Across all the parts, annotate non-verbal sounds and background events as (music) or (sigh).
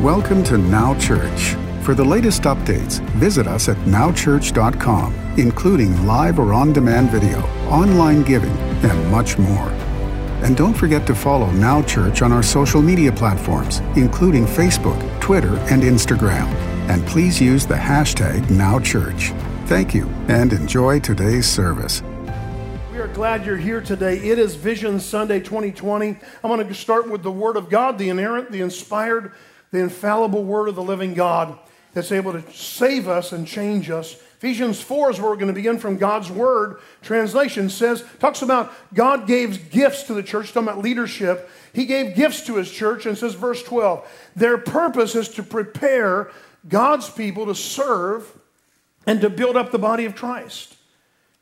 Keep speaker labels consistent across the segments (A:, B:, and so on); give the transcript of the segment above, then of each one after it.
A: Welcome to Now Church. For the latest updates, visit us at nowchurch.com, including live or on demand video, online giving, and much more. And don't forget to follow Now Church on our social media platforms, including Facebook, Twitter, and Instagram. And please use the hashtag NowChurch. Thank you and enjoy today's service.
B: We are glad you're here today. It is Vision Sunday 2020. I'm going to start with the Word of God, the inerrant, the inspired, the infallible Word of the living God that's able to save us and change us. Ephesians 4 is where we're going to begin from God's Word. Translation says, talks about God gave gifts to the church, talking about leadership. He gave gifts to his church and says, verse 12, their purpose is to prepare God's people to serve and to build up the body of Christ.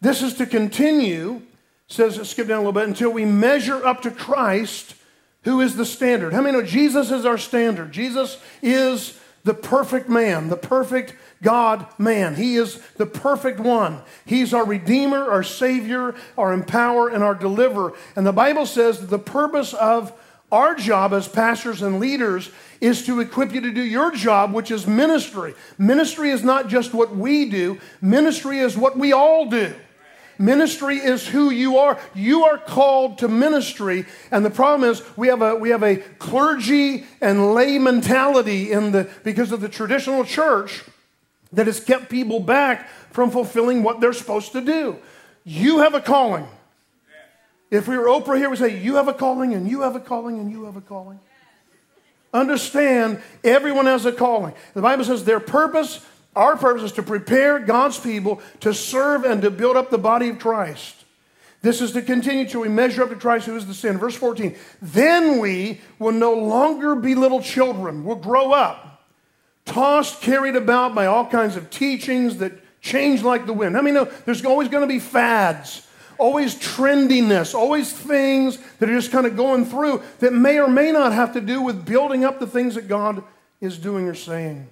B: This is to continue, says, skip down a little bit, until we measure up to Christ, who is the standard. How many know Jesus is our standard? Jesus is the perfect man, the perfect God man. He is the perfect one. He's our Redeemer, our Savior, our Empower, and our Deliverer. And the Bible says that the purpose of our job as pastors and leaders is to equip you to do your job, which is ministry. Ministry is not just what we do, ministry is what we all do. Ministry is who you are. You are called to ministry. And the problem is we have a, we have a clergy and lay mentality in the, because of the traditional church that has kept people back from fulfilling what they're supposed to do. You have a calling. If we were Oprah here, we'd say, You have a calling, and you have a calling, and you have a calling. Understand, everyone has a calling. The Bible says their purpose our purpose is to prepare God's people to serve and to build up the body of Christ. This is to continue till we measure up to Christ who is the sin. Verse 14. Then we will no longer be little children. We'll grow up, tossed, carried about by all kinds of teachings that change like the wind. I mean, no, there's always going to be fads, always trendiness, always things that are just kind of going through that may or may not have to do with building up the things that God is doing or saying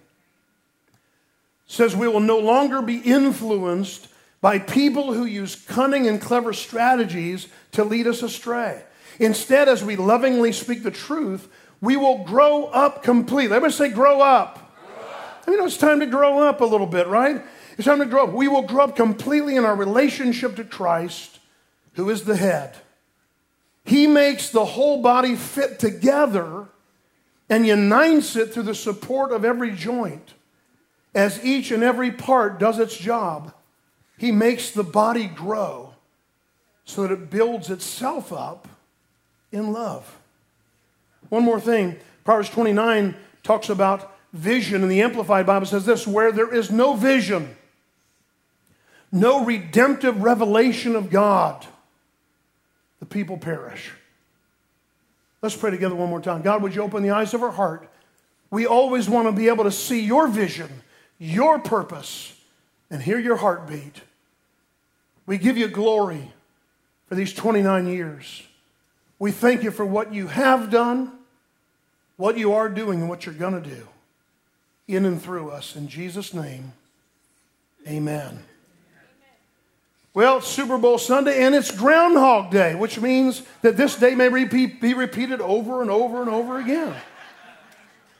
B: says we will no longer be influenced by people who use cunning and clever strategies to lead us astray. Instead, as we lovingly speak the truth, we will grow up completely. Everybody say, grow up. grow up. I mean, it's time to grow up a little bit, right? It's time to grow up. We will grow up completely in our relationship to Christ, who is the head. He makes the whole body fit together and unites it through the support of every joint. As each and every part does its job, he makes the body grow so that it builds itself up in love. One more thing Proverbs 29 talks about vision, and the Amplified Bible says this where there is no vision, no redemptive revelation of God, the people perish. Let's pray together one more time. God, would you open the eyes of our heart? We always want to be able to see your vision your purpose and hear your heartbeat. We give you glory for these 29 years. We thank you for what you have done, what you are doing, and what you're going to do in and through us. In Jesus' name, amen. Well, it's Super Bowl Sunday and it's Groundhog Day, which means that this day may repeat, be repeated over and over and over again.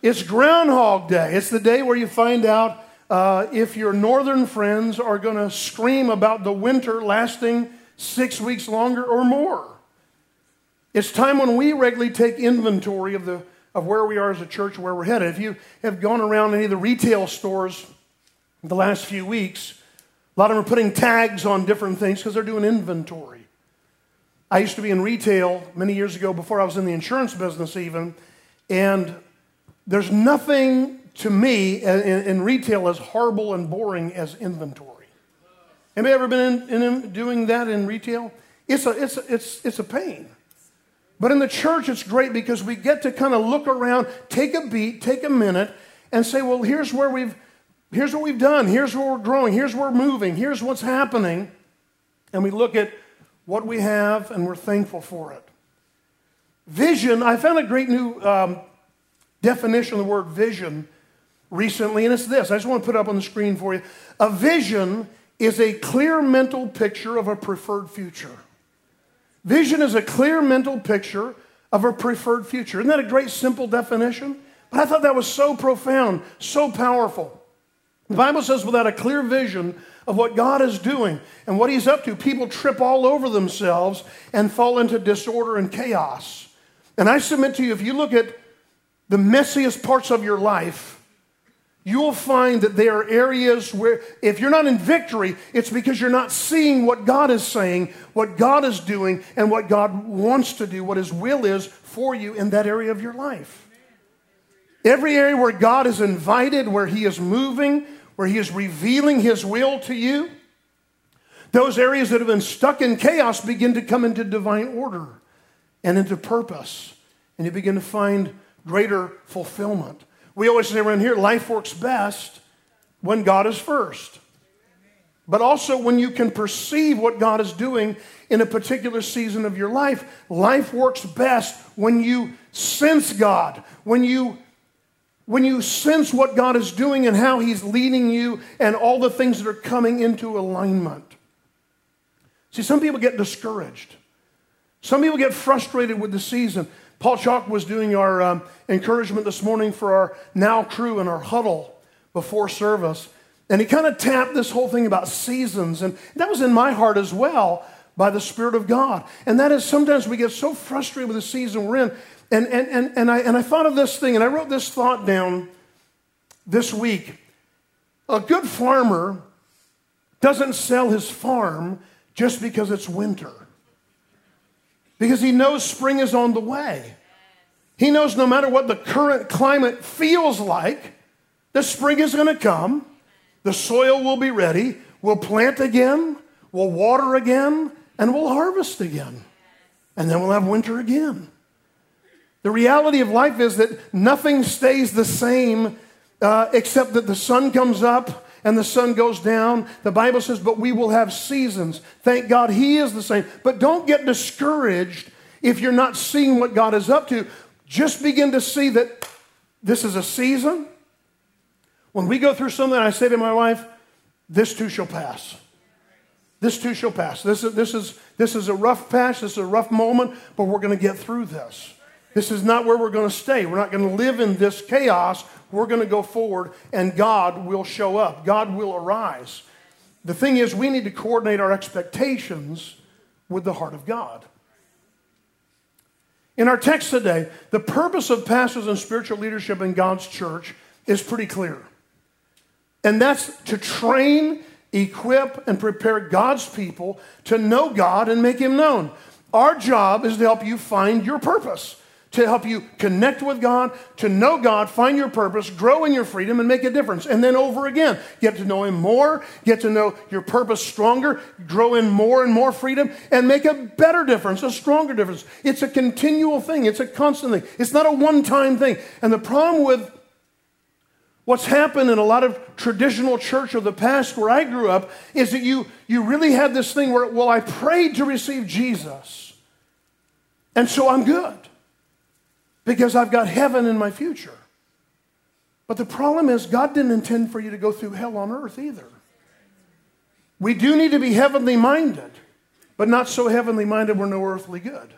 B: It's Groundhog Day. It's the day where you find out uh, if your northern friends are going to scream about the winter lasting six weeks longer or more. It's time when we regularly take inventory of, the, of where we are as a church, where we're headed. If you have gone around any of the retail stores the last few weeks, a lot of them are putting tags on different things because they're doing inventory. I used to be in retail many years ago before I was in the insurance business, even, and there's nothing to me in, in, retail as horrible and boring as inventory. Anybody ever been in, in doing that in retail? It's a, it's, a, it's, it's a pain. But in the church, it's great because we get to kind of look around, take a beat, take a minute, and say, well, here's where we've, here's what we've done, here's where we're growing, here's where we're moving, here's what's happening. And we look at what we have and we're thankful for it. Vision, I found a great new um, definition of the word vision recently, and it's this. I just want to put it up on the screen for you. A vision is a clear mental picture of a preferred future. Vision is a clear mental picture of a preferred future. Isn't that a great simple definition? But I thought that was so profound, so powerful. The Bible says without a clear vision of what God is doing and what He's up to, people trip all over themselves and fall into disorder and chaos. And I submit to you, if you look at the messiest parts of your life, you'll find that there are areas where, if you're not in victory, it's because you're not seeing what God is saying, what God is doing, and what God wants to do, what His will is for you in that area of your life. Every area where God is invited, where He is moving, where He is revealing His will to you, those areas that have been stuck in chaos begin to come into divine order and into purpose, and you begin to find greater fulfillment. We always say around here life works best when God is first. But also when you can perceive what God is doing in a particular season of your life. Life works best when you sense God, when you when you sense what God is doing and how He's leading you and all the things that are coming into alignment. See, some people get discouraged. Some people get frustrated with the season. Paul Chalk was doing our um, encouragement this morning for our now crew and our huddle before service. And he kind of tapped this whole thing about seasons. And that was in my heart as well by the Spirit of God. And that is sometimes we get so frustrated with the season we're in and, and, and, and, I, and I thought of this thing, and I wrote this thought down this week. A good farmer doesn't sell his farm just because it's winter, because he knows spring is on the way. He knows no matter what the current climate feels like, the spring is going to come, the soil will be ready, we'll plant again, we'll water again, and we'll harvest again. And then we'll have winter again. The reality of life is that nothing stays the same uh, except that the sun comes up and the sun goes down. The Bible says, but we will have seasons. Thank God He is the same. But don't get discouraged if you're not seeing what God is up to. Just begin to see that this is a season. When we go through something, I say to my wife, this too shall pass. This too shall pass. This is, this is, this is a rough patch, this is a rough moment, but we're going to get through this. This is not where we're going to stay. We're not going to live in this chaos. We're going to go forward, and God will show up. God will arise. The thing is, we need to coordinate our expectations with the heart of God. In our text today, the purpose of pastors and spiritual leadership in God's church is pretty clear. And that's to train, equip, and prepare God's people to know God and make Him known. Our job is to help you find your purpose to help you connect with God, to know God, find your purpose, grow in your freedom, and make a difference. And then over again, get to know Him more, get to know your purpose stronger, grow in more and more freedom, and make a better difference, a stronger difference. It's a continual thing, it's a constant thing. It's not a one time thing. And the problem with what's happened in a lot of traditional church of the past where I grew up is that you, you really had this thing where, well, I prayed to receive Jesus, and so I'm good because I've got heaven in my future. But the problem is, God didn't intend for you to go through hell on earth either. We do need to be heavenly minded, but not so heavenly minded we're no earthly good.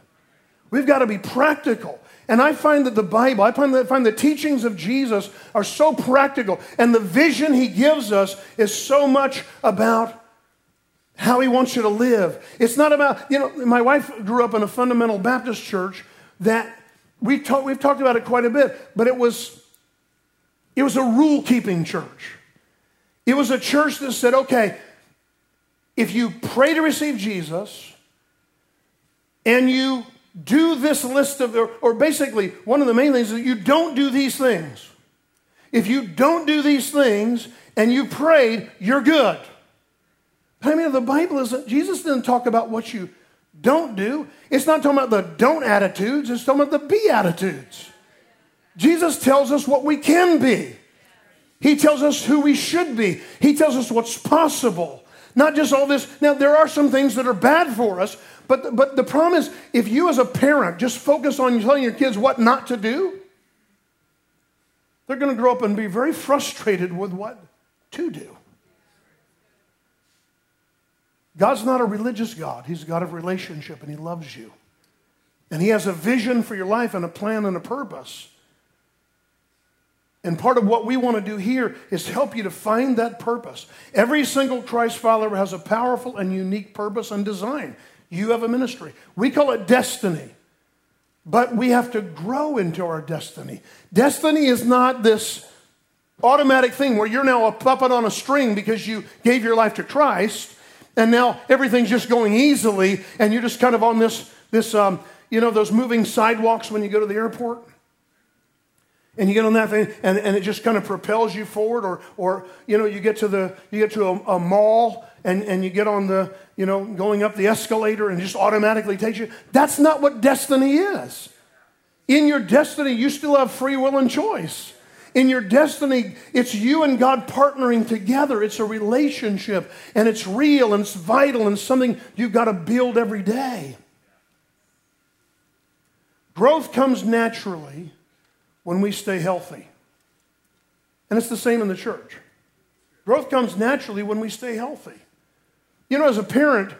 B: We've got to be practical. And I find that the Bible, I find, that, find the teachings of Jesus are so practical, and the vision he gives us is so much about how he wants you to live. It's not about, you know, my wife grew up in a fundamental Baptist church that we talk, we've talked about it quite a bit, but it was, it was a rule keeping church. It was a church that said, okay, if you pray to receive Jesus and you do this list of, or, or basically, one of the main things is you don't do these things. If you don't do these things and you prayed, you're good. I mean, the Bible isn't, Jesus didn't talk about what you don't do. It's not talking about the don't attitudes, it's talking about the be attitudes. Jesus tells us what we can be. He tells us who we should be. He tells us what's possible. Not just all this. Now, there are some things that are bad for us, but, but the problem is if you as a parent just focus on telling your kids what not to do, they're going to grow up and be very frustrated with what to do. God's not a religious God, He's a God of relationship, and He loves you. And He has a vision for your life and a plan and a purpose. And part of what we want to do here is help you to find that purpose. Every single Christ follower has a powerful and unique purpose and design. You have a ministry. We call it destiny, but we have to grow into our destiny. Destiny is not this automatic thing where you're now a puppet on a string because you gave your life to Christ, and now everything's just going easily, and you're just kind of on this, this um, you know, those moving sidewalks when you go to the airport? And you get on that thing and, and it just kind of propels you forward or, or you know you get to the you get to a, a, mall and, and you get on the you know going up the escalator and just automatically takes you. That's not what destiny is. In your destiny you still have free will and choice in your destiny it's you and god partnering together it's a relationship and it's real and it's vital and something you've got to build every day growth comes naturally when we stay healthy. And it's the same in the church. Growth comes naturally when we stay healthy. You know, as a parent,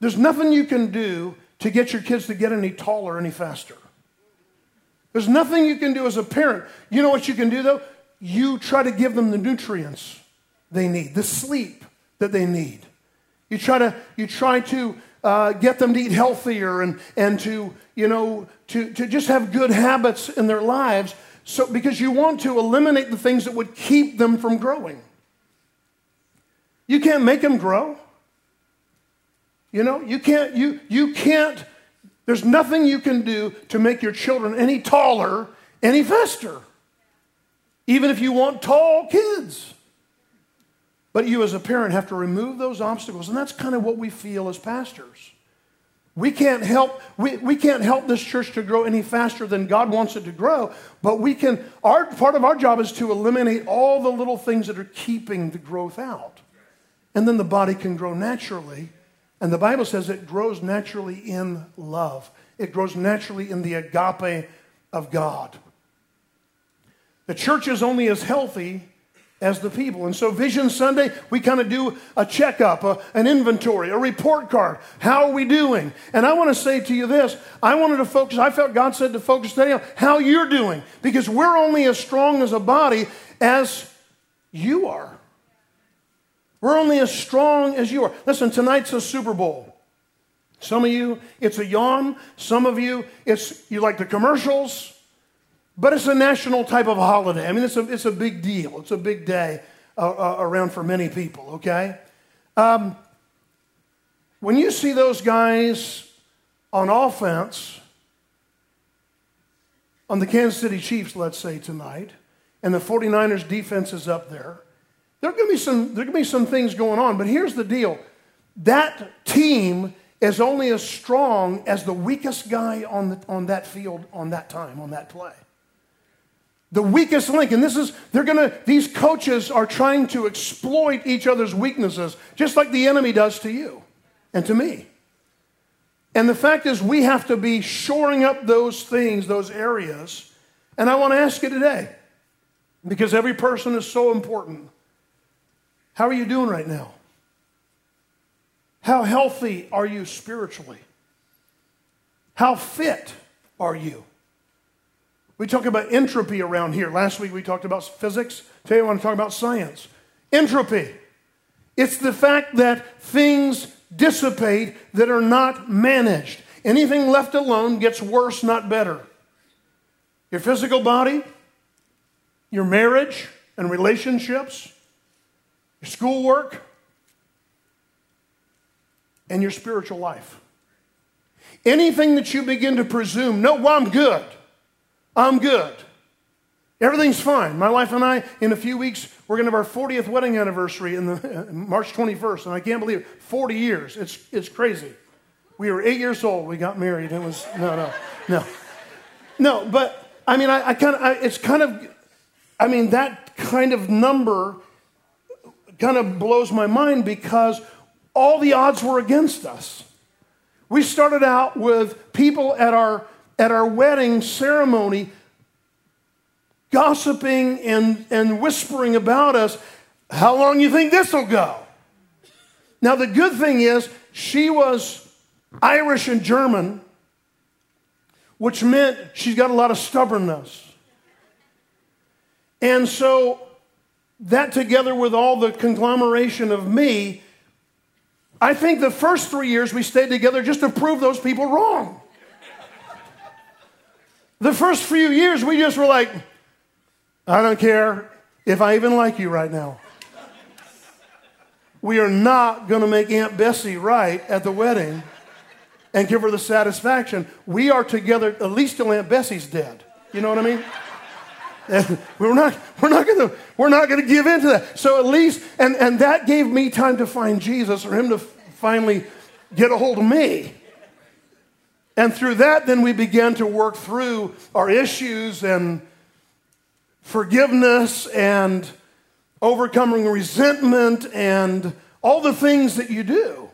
B: there's nothing you can do to get your kids to get any taller any faster. There's nothing you can do as a parent. You know what you can do though? You try to give them the nutrients they need, the sleep that they need. You try to, you try to uh, get them to eat healthier and, and to, you know, to, to just have good habits in their lives so, because you want to eliminate the things that would keep them from growing. You can't make them grow. You know, you can't, you, you can't, there's nothing you can do to make your children any taller, any faster. Even if you want tall kids. But you, as a parent, have to remove those obstacles. And that's kind of what we feel as pastors. We can't help, we, we can't help this church to grow any faster than God wants it to grow, but we can, our, part of our job is to eliminate all the little things that are keeping the growth out. And then the body can grow naturally. And the Bible says it grows naturally in love. It grows naturally in the agape of God. The church is only as healthy as the people. And so, Vision Sunday, we kind of do a checkup, a, an inventory, a report card. How are we doing? And I want to say to you this I wanted to focus, I felt God said to focus today on how you're doing, because we're only as strong as a body as you are. We're only as strong as you are. Listen, tonight's a Super Bowl. Some of you, it's a yawn. Some of you, it's you like the commercials. But it's a national type of holiday. I mean, it's a, it's a big deal. It's a big day uh, uh, around for many people, okay? Um, when you see those guys on offense, on the Kansas City Chiefs, let's say tonight, and the 49ers defense is up there, there are going to be some, there are going to be some things going on. But here's the deal that team is only as strong as the weakest guy on, the, on that field on that time, on that play. The weakest link. And this is, they're gonna, these coaches are trying to exploit each other's weaknesses, just like the enemy does to you and to me. And the fact is, we have to be shoring up those things, those areas. And I want to ask you today, because every person is so important. How are you doing right now? How healthy are you spiritually? How fit are you? We talk about entropy around here. Last week we talked about physics. Today I want to talk about science. Entropy. It's the fact that things dissipate that are not managed. Anything left alone gets worse, not better. Your physical body, your marriage and relationships, your schoolwork, and your spiritual life. Anything that you begin to presume, no, well, I'm good. I'm good. Everything's fine. My wife and I, in a few weeks, we're going to have our 40th wedding anniversary in the (laughs) March 21st, and I can't believe it. 40 years. It's, it's crazy. We were eight years old. We got married. It was no, no, no, no. But I mean, I, I kind of, it's kind of, I mean, that kind of number kind of blows my mind because all the odds were against us. We started out with people at our at our wedding ceremony gossiping and, and whispering about us. How long you think this will go? Now, the good thing is, she was Irish and German, which meant she's got a lot of stubbornness. And so, that together with all the conglomeration of me, I think the first three years we stayed together just to prove those people wrong. The first few years we just were like, I don't care if I even like you right now. We are not going to make Aunt Bessie right at the wedding and give her the satisfaction. We are together at least till Aunt Bessie's dead. You know what I mean? We're not, we're not gonna, we're not gonna give in to that. So at least, and, and that gave me time to find Jesus or him to finally get a hold of me. And through that, then we began to work through our issues and forgiveness and overcoming resentment and all the things that you do.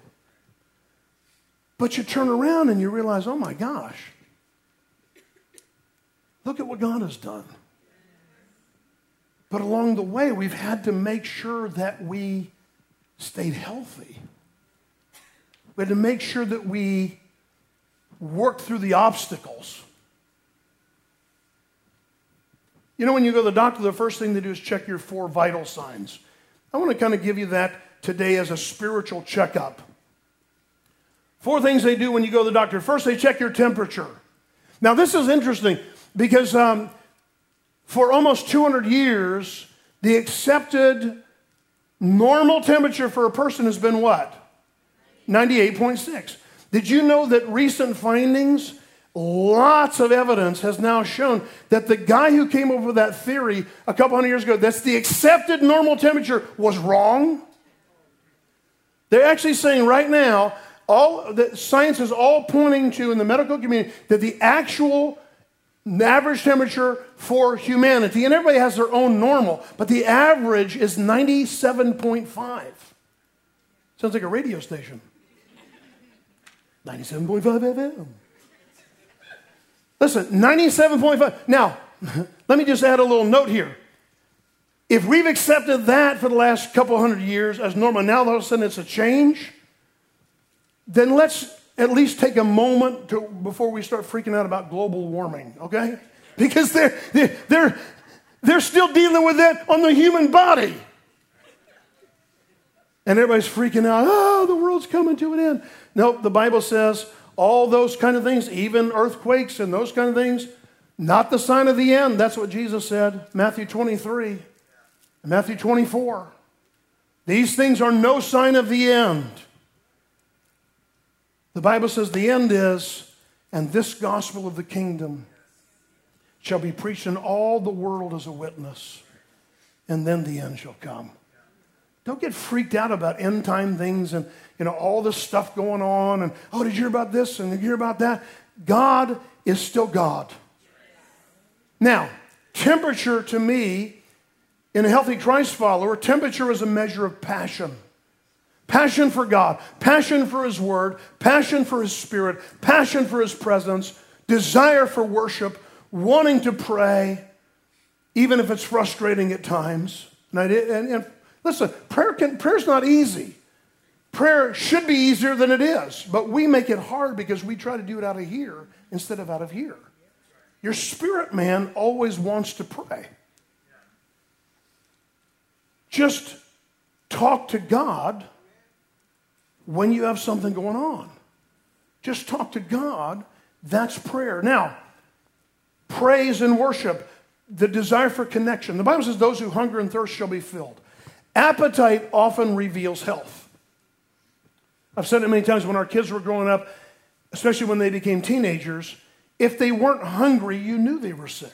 B: But you turn around and you realize, oh my gosh, look at what God has done. But along the way, we've had to make sure that we stayed healthy. We had to make sure that we worked through the obstacles. You know, when you go to the doctor, the first thing they do is check your four vital signs. I want to kind of give you that today as a spiritual checkup. Four things they do when you go to the doctor. First, they check your temperature. Now, this is interesting because um, for almost 200 years, the accepted normal temperature for a person has been what? 98.6. Did you know that recent findings, lots of evidence has now shown that the guy who came up with that theory a couple hundred years ago, that's the accepted normal temperature, was wrong? They're actually saying right now, all that science is all pointing to in the medical community that the actual average temperature for humanity, and everybody has their own normal, but the average is 97.5. Sounds like a radio station. 97.5 FM. Listen, 97.5. Now, (laughs) let me just add a little note here. If we've accepted that for the last couple hundred years as normal, now all of a sudden it's a change, then let's at least take a moment to, before we start freaking out about global warming, okay? Because they're, they're, they're still dealing with that on the human body. And everybody's freaking out, oh, the world's coming to an end. No, the Bible says all those kind of things, even earthquakes and those kind of things, not the sign of the end. That's what Jesus said, Matthew 23, Matthew 24. These things are no sign of the end. The Bible says the end is, and this gospel of the kingdom shall be preached in all the world as a witness, and then the end shall come. Don't get freaked out about end time things and you know all this stuff going on and oh did you hear about this and did you hear about that? God is still God. Now, temperature to me in a healthy Christ follower, temperature is a measure of passion. Passion for God, passion for His Word, passion for His Spirit, passion for His presence, desire for worship, wanting to pray, even if it's frustrating at times. And, I, and, and Listen, prayer can, prayer's not easy. Prayer should be easier than it is, but we make it hard because we try to do it out of here instead of out of here. Your spirit man always wants to pray. Just talk to God when you have something going on. Just talk to God. That's prayer. Now, praise and worship, the desire for connection. The Bible says, Those who hunger and thirst shall be filled. Appetite often reveals health. I've said it many times when our kids were growing up, especially when they became teenagers, if they weren't hungry, you knew they were sick.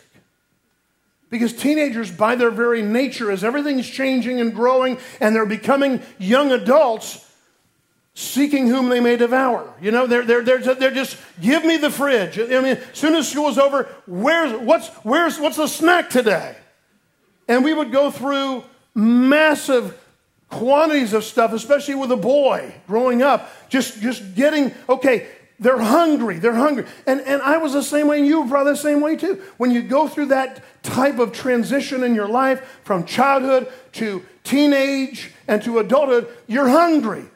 B: Because teenagers, by their very nature, as everything's changing and growing and they're becoming young adults, seeking whom they may devour. You know, they're, they're, they're, they're just, give me the fridge. I mean, as soon as school's over, where's, what's, where's, what's the snack today? And we would go through massive quantities of stuff, especially with a boy growing up, just, just getting, okay, they're hungry, they're hungry. And, and I was the same way, and you were probably the same way too. When you go through that type of transition in your life from childhood to teenage and to adulthood, you're hungry.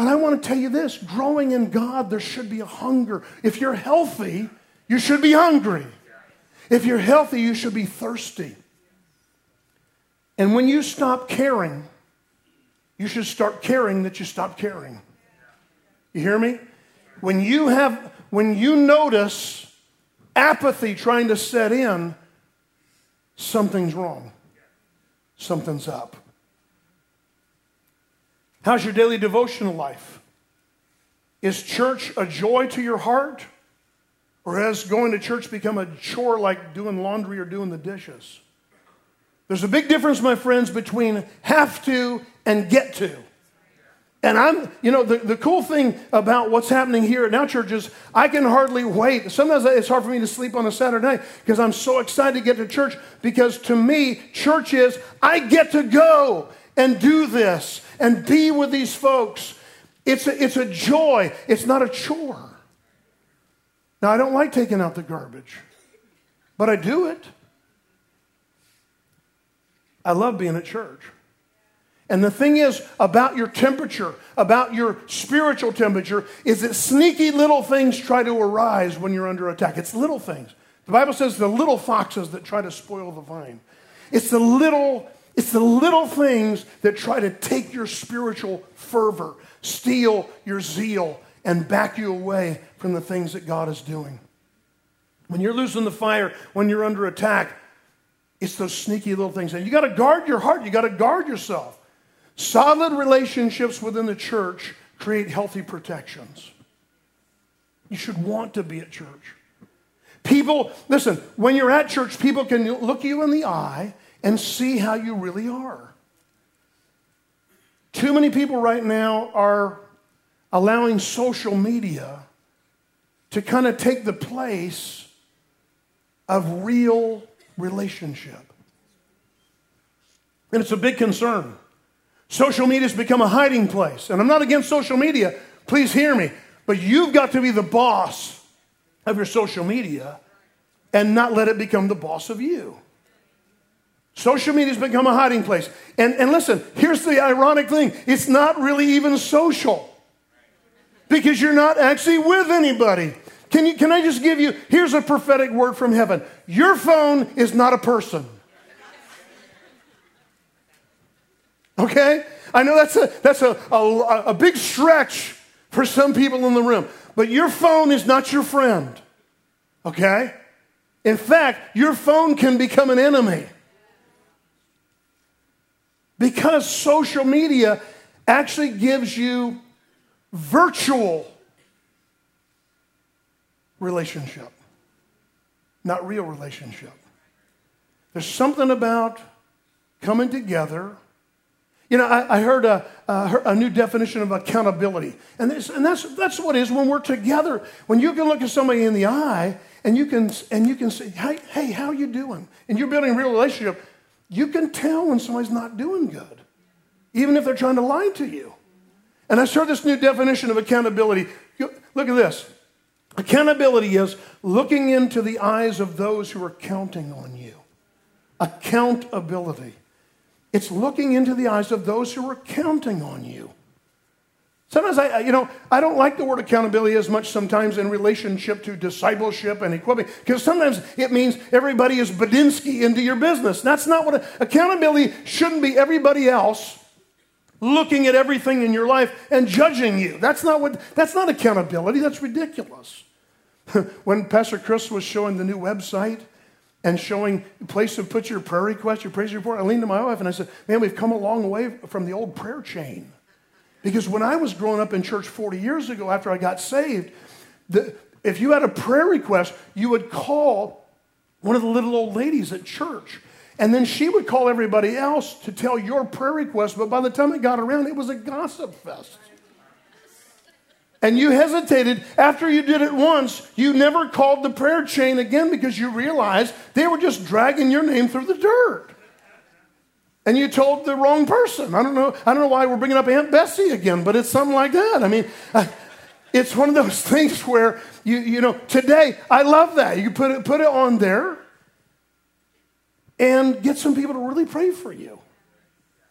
B: But I want to tell you this growing in God, there should be a hunger. If you're healthy, you should be hungry. If you're healthy, you should be thirsty. And when you stop caring, you should start caring that you stop caring. You hear me? When you have when you notice apathy trying to set in, something's wrong. Something's up. How's your daily devotional life? Is church a joy to your heart? Or has going to church become a chore like doing laundry or doing the dishes? There's a big difference, my friends, between have to and get to. And I'm, you know, the, the cool thing about what's happening here at Now Church is I can hardly wait. Sometimes it's hard for me to sleep on a Saturday night because I'm so excited to get to church because to me, church is I get to go and do this and be with these folks. It's a, it's a joy, it's not a chore. Now, I don't like taking out the garbage, but I do it. I love being at church. And the thing is about your temperature, about your spiritual temperature, is that sneaky little things try to arise when you're under attack. It's little things. The Bible says the little foxes that try to spoil the vine. It's the little, it's the little things that try to take your spiritual fervor, steal your zeal, and back you away from the things that God is doing. When you're losing the fire, when you're under attack, it's those sneaky little things. And you got to guard your heart, you got to guard yourself. Solid relationships within the church create healthy protections. You should want to be at church. People, listen, when you're at church, people can look you in the eye and see how you really are. Too many people right now are allowing social media to kind of take the place of real relationship. And it's a big concern. Social media has become a hiding place. And I'm not against social media, please hear me. But you've got to be the boss of your social media and not let it become the boss of you. Social media has become a hiding place. And, and listen, here's the ironic thing it's not really even social because you're not actually with anybody. Can, you, can I just give you, here's a prophetic word from heaven. Your phone is not a person. Okay? I know that's a, that's a, a, a big stretch for some people in the room, but your phone is not your friend. Okay? In fact, your phone can become an enemy. Because social media actually gives you virtual relationship, not real relationship. There's something about coming together you know, I, I heard a, a, a, new definition of accountability. And, this, and that's, that's what it is when we're together. When you can look at somebody in the eye and you can, and you can say, hey, hey, how you doing? And you're building a real relationship. You can tell when somebody's not doing good, even if they're trying to lie to you. And I heard this new definition of accountability. Look at this. Accountability is looking into the eyes of those who are counting on you. Accountability. It's looking into the eyes of those who are counting on you. Sometimes I, you know, I don't like the word accountability as much sometimes in relationship to discipleship and equipping, because sometimes it means everybody is Badinsky into your business. That's not what accountability shouldn't be. Everybody else looking at everything in your life and judging you. That's not what. That's not accountability. That's ridiculous. (laughs) when Pastor Chris was showing the new website, and showing place to put your prayer request, your praise report. I leaned to my wife and I said, Man, we've come a long way from the old prayer chain. Because when I was growing up in church 40 years ago after I got saved, the, if you had a prayer request, you would call one of the little old ladies at church. And then she would call everybody else to tell your prayer request. But by the time it got around, it was a gossip fest and you hesitated after you did it once, you never called the prayer chain again because you realized they were just dragging your name through the dirt. And you told the wrong person. I don't know. I don't know why we're bringing up Aunt Bessie again, but it's something like that. I mean, it's one of those (laughs) things where you you know today I love that you put it put it on there and get some people to really pray for you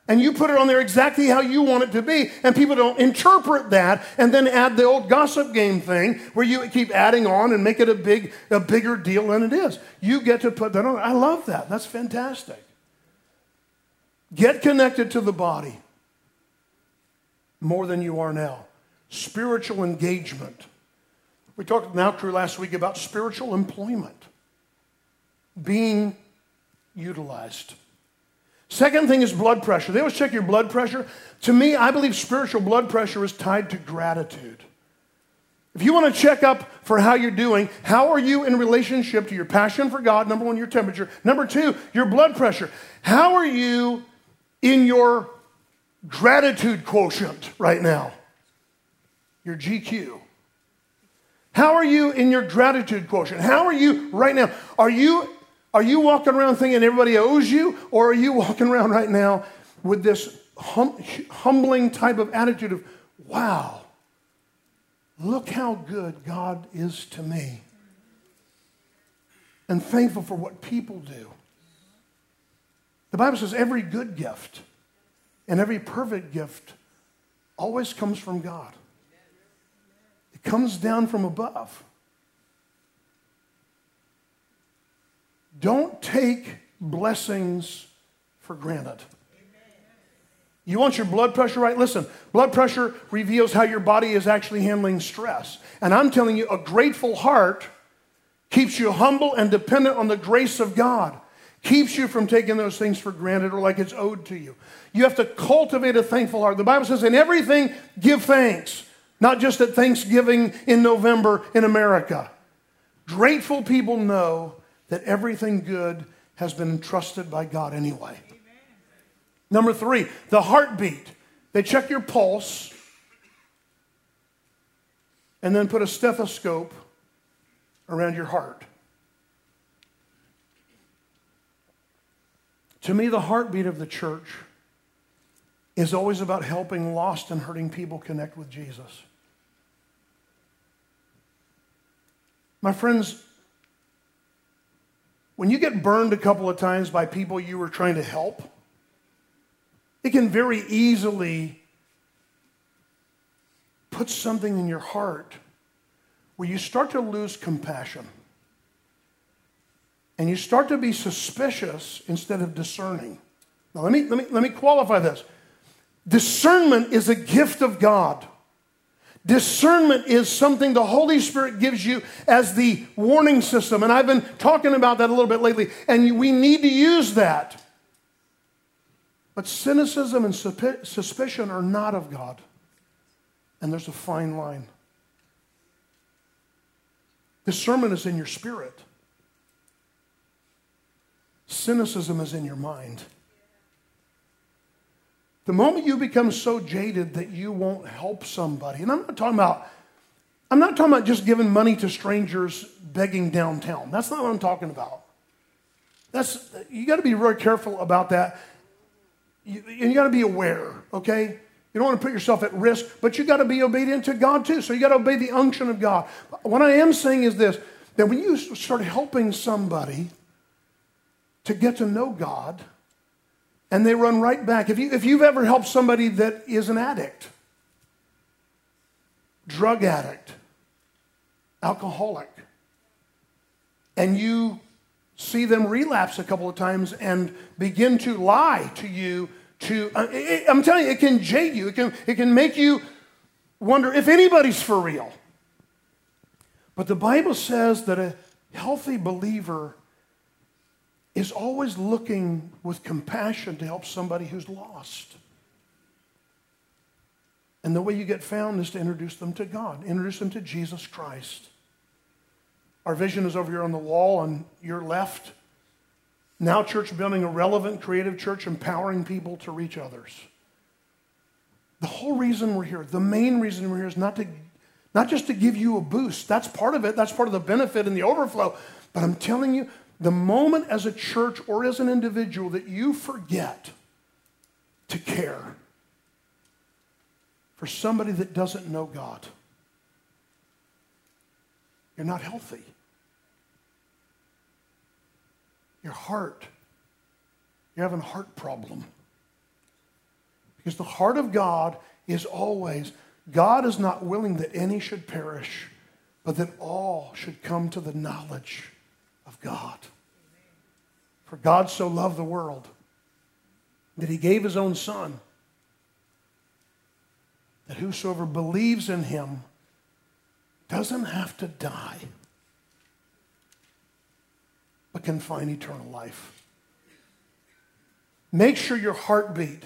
B: and you put it on there exactly how you want it to be, and people don't interpret that and then add the old gossip game thing where you keep adding on and make it a big, a bigger deal than it is. You get to put that on. I love that. That's fantastic. Get connected to the body more than you are now. Spiritual engagement. We talked now crew last week about spiritual employment being utilized. Second thing is blood pressure. They always check your blood pressure. To me, I believe spiritual blood pressure is tied to gratitude. If you want to check up for how you're doing, how are you in relationship to your passion for God? Number one, your temperature. Number two, your blood pressure. How are you in your gratitude quotient right now? Your GQ. How are you in your gratitude quotient? How are you right now? Are you are you walking around thinking everybody owes you, or are you (laughs) walking around right now with this hum- humbling type of attitude of, wow, look how good God is to me? And thankful for what people do. The Bible says every good gift and every perfect gift always comes from God, it comes down from above. Don't take blessings for granted. You want your blood pressure right? Listen, blood pressure reveals how your body is actually handling stress. And I'm telling you, a grateful heart keeps you humble and dependent on the grace of God, keeps you from taking those things for granted or like it's owed to you. You have to cultivate a thankful heart. The Bible says, in everything, give thanks, not just at Thanksgiving in November in America. Grateful people know that everything good has been entrusted by God anyway. Amen. Number three, the heartbeat. They check your pulse and then put a stethoscope around your heart. To me, the heartbeat of the church is always about helping lost and hurting people connect with Jesus. My friends, when you get burned a couple of times by people you were trying to help, it can very easily put something in your heart where you start to lose compassion. And you start to be suspicious instead of discerning. Now, let me, let me, let me qualify this. Discernment is a gift of God. Discernment is something the Holy Spirit gives you as the warning system. And I've been talking about that a little bit lately. And we need to use that. But cynicism and suspicion are not of God. And there's a fine line. Discernment is in your spirit, cynicism is in your mind. The moment you become so jaded that you won't help somebody, and I'm not talking about, I'm not talking about just giving money to strangers begging downtown. That's not what I'm talking about. That's you got to be very careful about that. You, and you got to be aware, okay? You don't want to put yourself at risk, but you got to be obedient to God too. So you got to obey the unction of God. What I am saying is this that when you start helping somebody to get to know God, and they run right back. If, you, if you've ever helped somebody that is an addict, drug addict, alcoholic, and you see them relapse a couple of times and begin to lie to you to uh, i'm telling you it can jade you it can, it can make you wonder if anybody's for real but the bible says that a healthy believer is always looking with compassion to help somebody who's lost. And the way you get found is to introduce them to God, introduce them to Jesus Christ. Our vision is over here on the wall on your left. Now, church building a relevant, creative church, empowering people to reach others. The whole reason we're here, the main reason we're here is not to not just to give you a boost. That's part of it. That's part of the benefit and the overflow. But I'm telling you, the moment as a church or as an individual that you forget to care for somebody that doesn't know God, you're not healthy. Your heart, you're having a heart problem. Because the heart of God is always, God is not willing that any should perish, but that all should come to the knowledge God. For God so loved the world that he gave his own son, that whosoever believes in him doesn't have to die, but can find eternal life. Make sure your heartbeat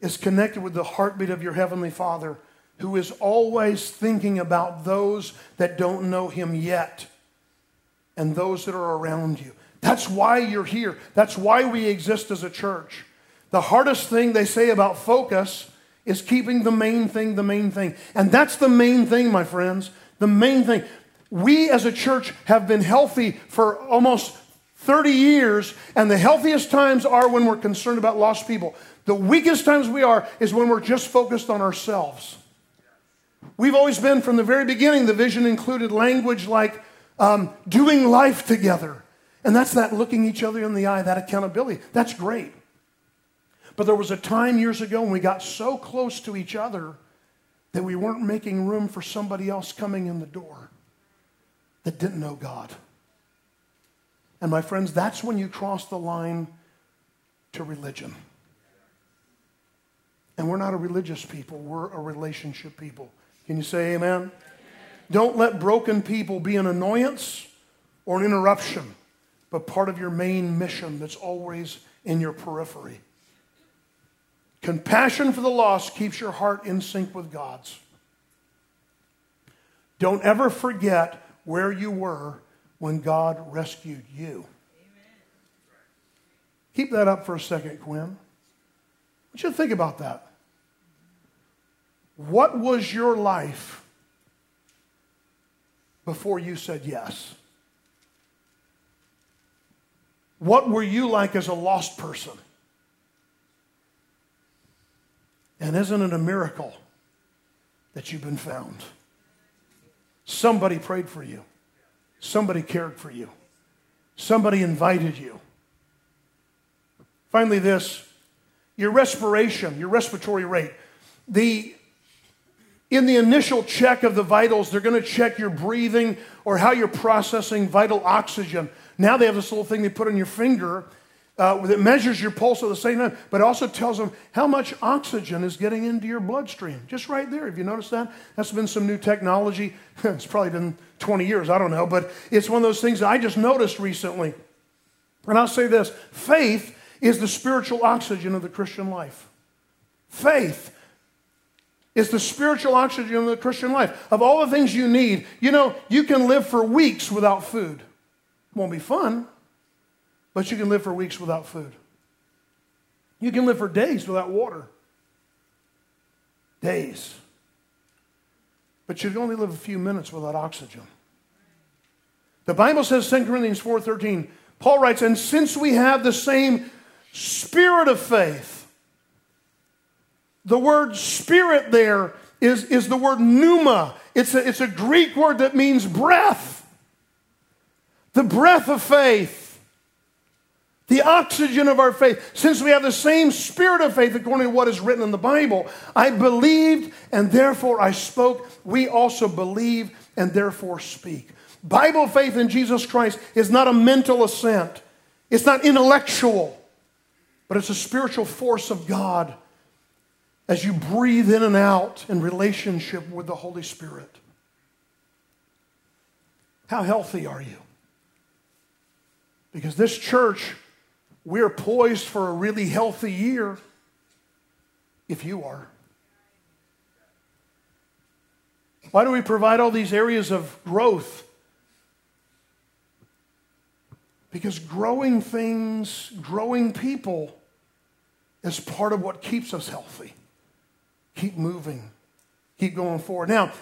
B: is connected with the heartbeat of your Heavenly Father, who is always thinking about those that don't know Him yet and those that are around you. That's why you're here. That's why we exist as a church. The hardest thing they say about focus is keeping the main thing the main thing. And that's the main thing, my friends. The main thing. We as a church have been healthy for almost 30 years, and the healthiest times are when we're concerned about lost people. The weakest times we are is when we're just focused on ourselves. We've always been, from the very beginning, the vision included language like um, doing life together. And that's that looking each other in the eye, that accountability. That's great. But there was a time years ago when we got so close to each other that we weren't making room for somebody else coming in the door that didn't know God. And my friends, that's when you cross the line to religion. And we're not a religious people, we're a relationship people. Can you say amen? Don't let broken people be an annoyance or an interruption, but part of your main mission that's always in your periphery. Compassion for the lost keeps your heart in sync with God's. Don't ever forget where you were when God rescued you. Keep that up for a second, Quinn. I want you to think about that. What was your life before you said yes? What were you like as a lost person? And isn't it a miracle that you've been found? Somebody prayed for you. Somebody cared for you. Somebody invited you. Finally, this your respiration, your respiratory rate. The, in the initial check of the vitals, they're going to check your breathing or how you're processing vital oxygen. Now they have this little thing they put on your finger uh, that measures your pulse at the same time, but also tells them how much oxygen is getting into your bloodstream. Just right there. Have you noticed that? That's been some new technology. (laughs) it's probably been 20 years, I don't know, but it's one of those things that I just noticed recently. And I'll say this faith is the spiritual oxygen of the Christian life. Faith is the spiritual oxygen of the Christian life. Of all the things you need, you know, you can live for weeks without food. Won't be fun, but you can live for weeks without food. You can live for days without water. Days. But you can only live a few minutes without oxygen. The Bible says, 2 Corinthians 4.13, Paul writes, and since we have the same spirit of faith, the word spirit there is, is the word pneuma. It's a, it's a Greek word that means breath. The breath of faith the oxygen of our faith. Since we have the same spirit of faith, according to what is written in the Bible, I believed and therefore I spoke. We also believe and therefore speak. Bible faith in Jesus Christ is not a mental assent, it's not intellectual, but it's a spiritual force of God as you breathe in and out in relationship with the Holy Spirit. How healthy are you? Because this church we're poised for a really healthy year if you are. Why do we provide all these areas of growth? Because growing things, growing people is part of what keeps us healthy. Keep moving, keep going forward. Now,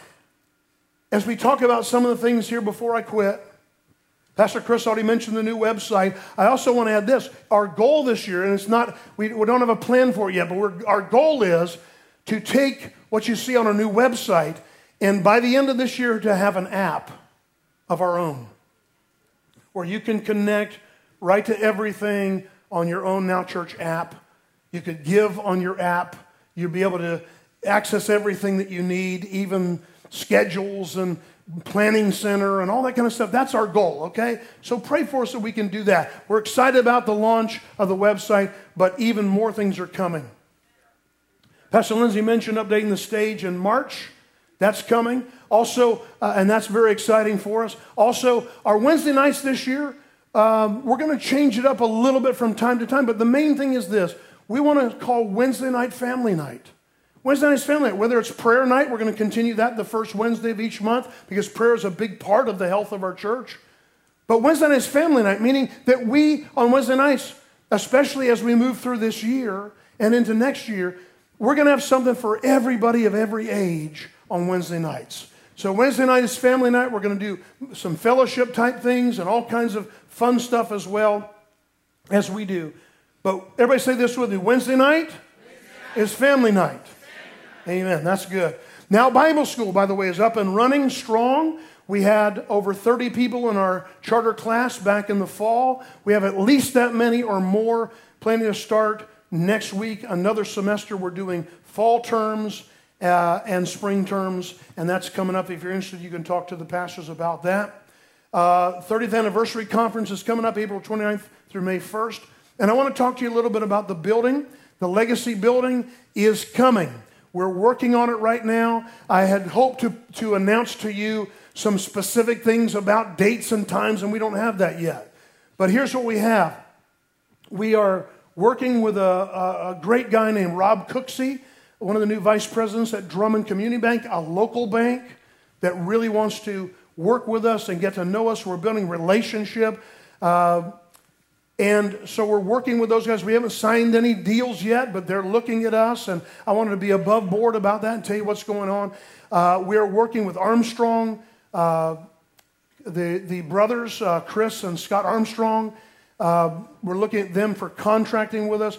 B: as we talk about some of the things here before I quit, Pastor Chris already mentioned the new website. I also want to add this. Our goal this year, and it's not, we, we don't have a plan for it yet, but our goal is to take what you see on our new website and by the end of this year to have an app of our own where you can connect right to everything on your own Now Church app. You could give on your app. You'll be able to access everything that you need, even schedules and planning center and all that kind of stuff. That's our goal, okay? So pray for us so we can do that. We're excited about the launch of the website, but even more things are coming. Pastor Lindsay mentioned updating the stage in March. That's coming. Also, uh, and that's very exciting for us. Also, our Wednesday nights this year, um, we're going to change it up a little bit from time to time, but the main thing is this we want to call Wednesday night family night. Wednesday night is family night. Whether it's prayer night, we're going to continue that the first Wednesday of each month because prayer is a big part of the health of our church. But Wednesday night is family night, meaning that we, on Wednesday nights, especially as we move through this year and into next year, we're going to have something for everybody of every age on Wednesday nights. So, Wednesday night is family night. We're going to do some fellowship type things and all kinds of fun stuff as well as we do. But everybody say this with me Wednesday night, Wednesday night. is family night. Amen. That's good. Now, Bible school, by the way, is up and running strong. We had over 30 people in our charter class back in the fall. We have at least that many or more planning to start next week. Another semester, we're doing fall terms uh, and spring terms, and that's coming up. If you're interested, you can talk to the pastors about that. Uh, 30th anniversary conference is coming up April 29th through May 1st. And I want to talk to you a little bit about the building. The legacy building is coming. We're working on it right now. I had hoped to, to announce to you some specific things about dates and times, and we don't have that yet. But here's what we have we are working with a, a, a great guy named Rob Cooksey, one of the new vice presidents at Drummond Community Bank, a local bank that really wants to work with us and get to know us. We're building relationship. Uh, and so we're working with those guys. We haven't signed any deals yet, but they're looking at us. And I wanted to be above board about that and tell you what's going on. Uh, we are working with Armstrong, uh, the, the brothers, uh, Chris and Scott Armstrong. Uh, we're looking at them for contracting with us.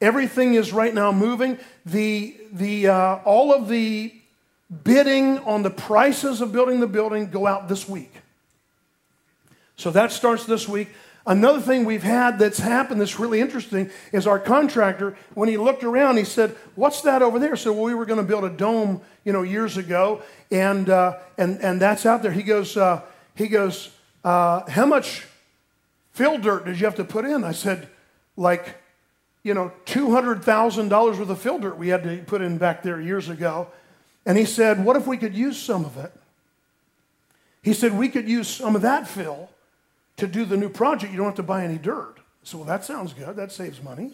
B: Everything is right now moving. The, the, uh, all of the bidding on the prices of building the building go out this week. So that starts this week. Another thing we've had that's happened that's really interesting is our contractor, when he looked around, he said, What's that over there? So well, we were going to build a dome, you know, years ago, and, uh, and, and that's out there. He goes, uh, he goes uh, How much fill dirt did you have to put in? I said, Like, you know, $200,000 worth of fill dirt we had to put in back there years ago. And he said, What if we could use some of it? He said, We could use some of that fill to do the new project, you don't have to buy any dirt. So, well, that sounds good. That saves money.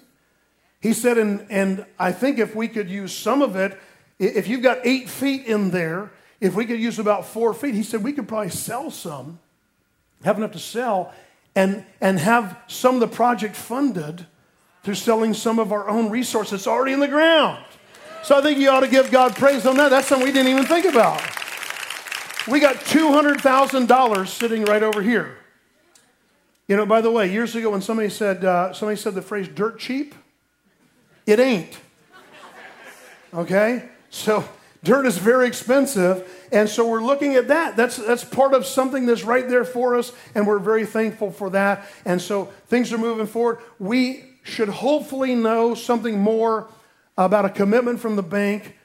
B: He said, and, and I think if we could use some of it, if you've got eight feet in there, if we could use about four feet, he said we could probably sell some, have enough to sell, and, and have some of the project funded through selling some of our own resources already in the ground. So I think you ought to give God praise on that. That's something we didn't even think about. We got $200,000 sitting right over here. You know, by the way, years ago when somebody said, uh, somebody said the phrase dirt cheap, it ain't. Okay? So dirt is very expensive. And so we're looking at that. That's, that's part of something that's right there for us. And we're very thankful for that. And so things are moving forward. We should hopefully know something more about a commitment from the bank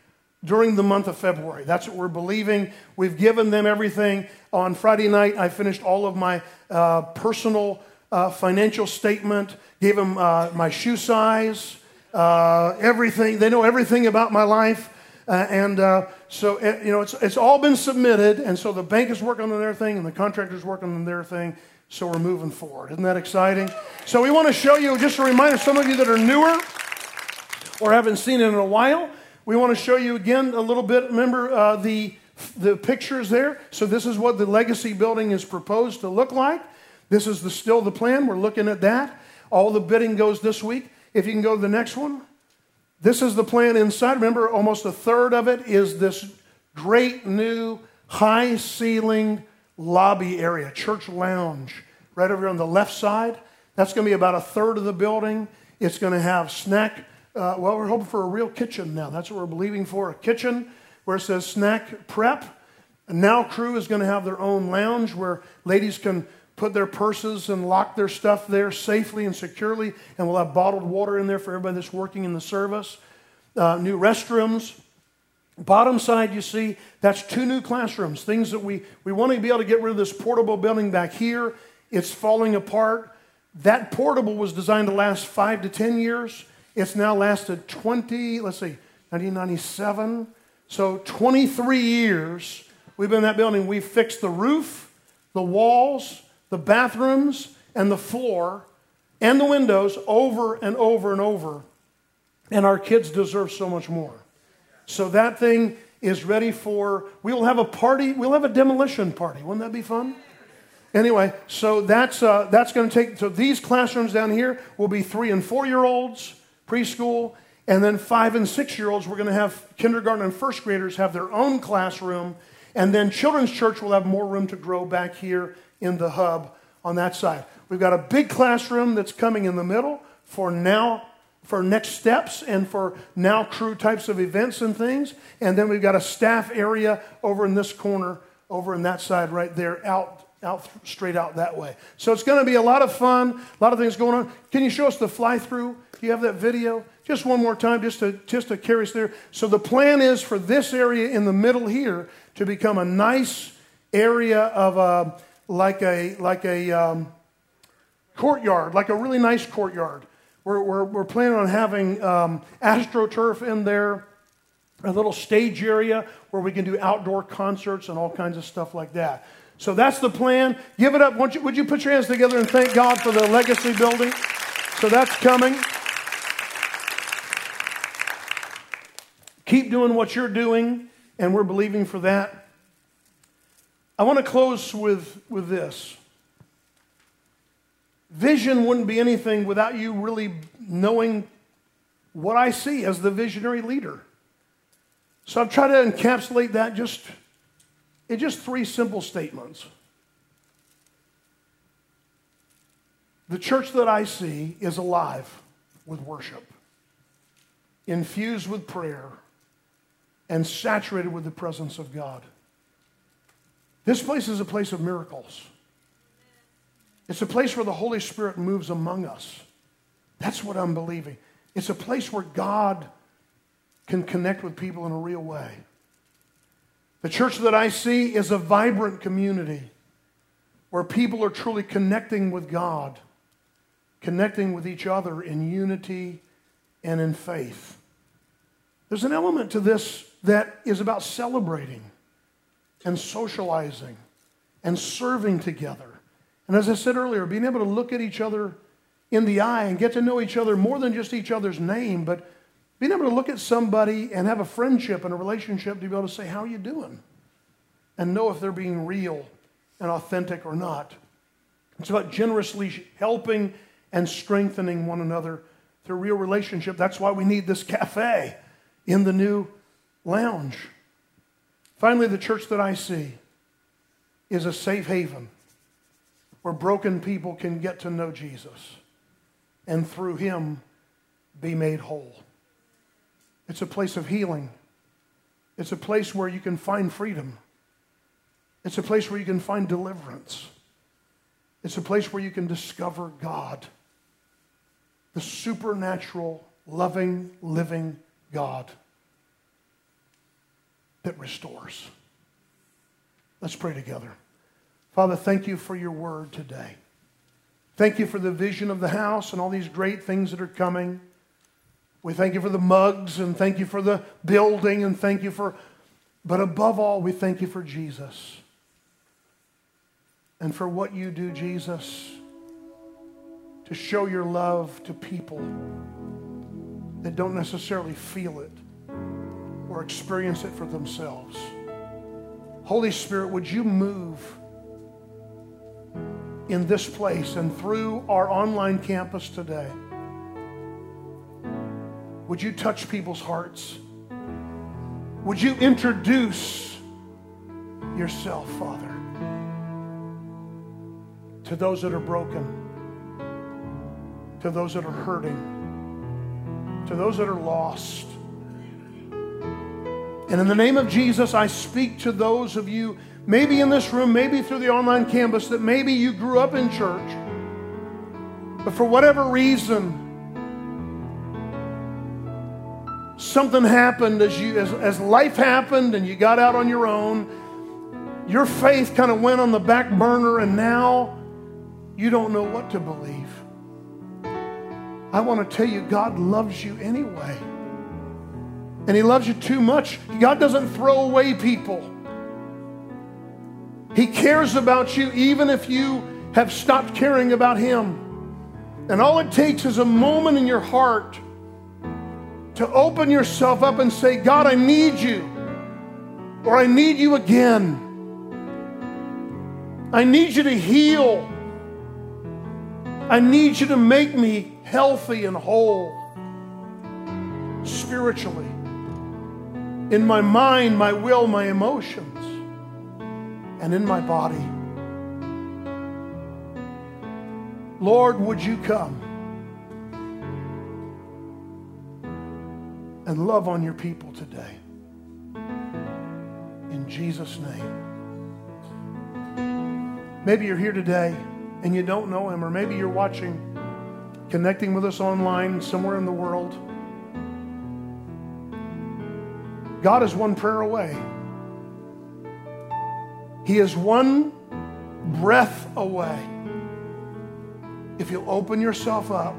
B: during the month of February. That's what we're believing. We've given them everything. On Friday night, I finished all of my uh, personal uh, financial statement, gave them uh, my shoe size, uh, everything. They know everything about my life. Uh, and uh, so, it, you know, it's, it's all been submitted. And so the bank is working on their thing and the contractor's working on their thing. So we're moving forward. Isn't that exciting? So we want to show you just a reminder, some of you that are newer or haven't seen it in a while, we want to show you again a little bit. Remember uh, the, the pictures there? So, this is what the legacy building is proposed to look like. This is the, still the plan. We're looking at that. All the bidding goes this week. If you can go to the next one. This is the plan inside. Remember, almost a third of it is this great new high ceiling lobby area, church lounge, right over here on the left side. That's going to be about a third of the building. It's going to have snack uh, well, we're hoping for a real kitchen now. That's what we're believing for a kitchen where it says snack prep. And now, crew is going to have their own lounge where ladies can put their purses and lock their stuff there safely and securely. And we'll have bottled water in there for everybody that's working in the service. Uh, new restrooms. Bottom side, you see, that's two new classrooms, things that we, we want to be able to get rid of this portable building back here. It's falling apart. That portable was designed to last five to 10 years. It's now lasted 20, let's see, 1997. So 23 years we've been in that building. We've fixed the roof, the walls, the bathrooms, and the floor, and the windows over and over and over. And our kids deserve so much more. So that thing is ready for, we will have a party, we'll have a demolition party. Wouldn't that be fun? Anyway, so that's, uh, that's going to take, so these classrooms down here will be three and four year olds, preschool, and then five and six year olds. We're going to have kindergarten and first graders have their own classroom. And then children's church will have more room to grow back here in the hub on that side. We've got a big classroom that's coming in the middle for now for next steps and for now crew types of events and things. And then we've got a staff area over in this corner, over in that side right there, out, out straight out that way. So it's going to be a lot of fun, a lot of things going on. Can you show us the fly through? Do you have that video? Just one more time, just to, just to carry us there. So the plan is for this area in the middle here to become a nice area of a, uh, like a, like a um, courtyard, like a really nice courtyard. We're, we're, we're planning on having um, AstroTurf in there, a little stage area where we can do outdoor concerts and all kinds of stuff like that. So that's the plan. Give it up. Would you, would you put your hands together and thank God for the legacy building? So that's coming. Keep doing what you're doing, and we're believing for that. I want to close with, with this. Vision wouldn't be anything without you really knowing what I see as the visionary leader. So I've tried to encapsulate that just in just three simple statements. The church that I see is alive with worship, infused with prayer, and saturated with the presence of God. This place is a place of miracles. It's a place where the Holy Spirit moves among us. That's what I'm believing. It's a place where God can connect with people in a real way. The church that I see is a vibrant community where people are truly connecting with God, connecting with each other in unity and in faith. There's an element to this that is about celebrating and socializing and serving together. And as I said earlier, being able to look at each other in the eye and get to know each other more than just each other's name, but being able to look at somebody and have a friendship and a relationship to be able to say, How are you doing? And know if they're being real and authentic or not. It's about generously helping and strengthening one another through real relationship. That's why we need this cafe in the new lounge. Finally, the church that I see is a safe haven where broken people can get to know Jesus and through him be made whole. It's a place of healing. It's a place where you can find freedom. It's a place where you can find deliverance. It's a place where you can discover God, the supernatural, loving, living God that restores. Let's pray together. Father, thank you for your word today. Thank you for the vision of the house and all these great things that are coming. We thank you for the mugs and thank you for the building and thank you for, but above all, we thank you for Jesus and for what you do, Jesus, to show your love to people that don't necessarily feel it or experience it for themselves. Holy Spirit, would you move? in this place and through our online campus today. Would you touch people's hearts? Would you introduce yourself, Father, to those that are broken, to those that are hurting, to those that are lost? And in the name of Jesus, I speak to those of you maybe in this room, maybe through the online campus, that maybe you grew up in church, but for whatever reason, something happened as you as, as life happened and you got out on your own. Your faith kind of went on the back burner and now you don't know what to believe. I want to tell you god loves you anyway. And he loves you too much. God doesn't throw away people. He cares about you even if you have stopped caring about him. And all it takes is a moment in your heart to open yourself up and say, God, I need you, or I need you again. I need you to heal. I need you to make me healthy and whole spiritually, in my mind, my will, my emotions, and in my body. Lord, would you come? And love on your people today. In Jesus' name. Maybe you're here today and you don't know him, or maybe you're watching, connecting with us online somewhere in the world. God is one prayer away. He is one breath away. If you'll open yourself up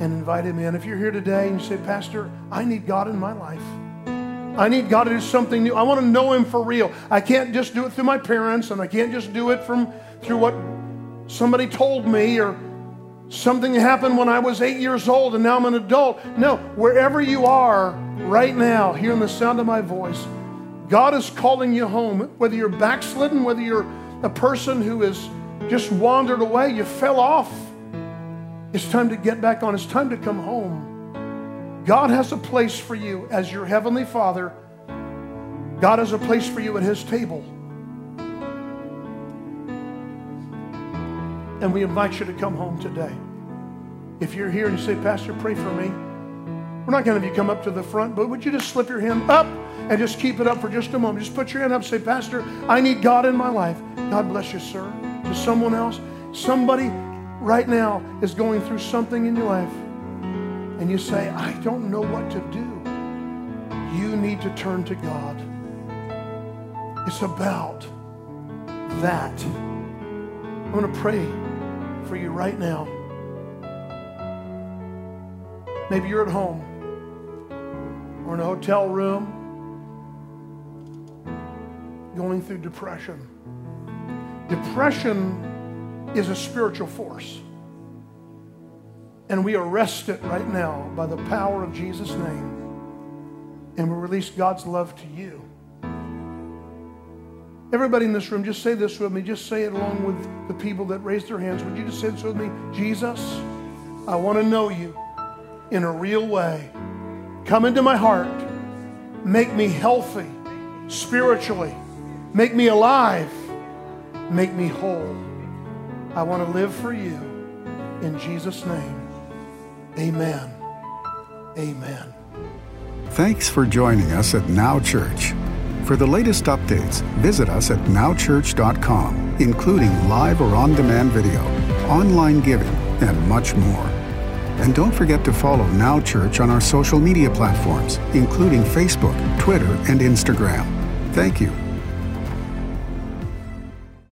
B: and invite him in. If you're here today and you say, Pastor, I need God in my life. I need God to do something new. I want to know him for real. I can't just do it through my parents and I can't just do it from through what somebody told me or something happened when I was 8 years old and now I'm an adult. No, wherever you are right now, hearing the sound of my voice, God is calling you home. Whether you're backslidden, whether you're a person who has just wandered away, you fell off it's time to get back on. It's time to come home. God has a place for you as your heavenly Father. God has a place for you at His table. And we invite you to come home today. If you're here and you say, Pastor, pray for me, we're not going to have you come up to the front, but would you just slip your hand up and just keep it up for just a moment? Just put your hand up say, Pastor, I need God in my life. God bless you, sir. To someone else, somebody right now is going through something in your life and you say, I don't know what to do, you need to turn to God. It's about that. I'm going to pray for you right now. Maybe you're at home or in a hotel room going through depression. Depression is a spiritual force. And we arrest it right now by the power of Jesus' name. And we release God's love to you. Everybody in this room, just say this with me. Just say it along with the people that raised their hands. Would you just say this with me? Jesus, I want to know you in a real way. Come into my heart. Make me healthy spiritually. Make me alive. Make me whole. I want to live for you. In Jesus' name, amen. Amen.
A: Thanks for joining us at Now Church. For the latest updates, visit us at nowchurch.com, including live or on demand video, online giving, and much more. And don't forget to follow Now Church on our social media platforms, including Facebook, Twitter, and Instagram. Thank you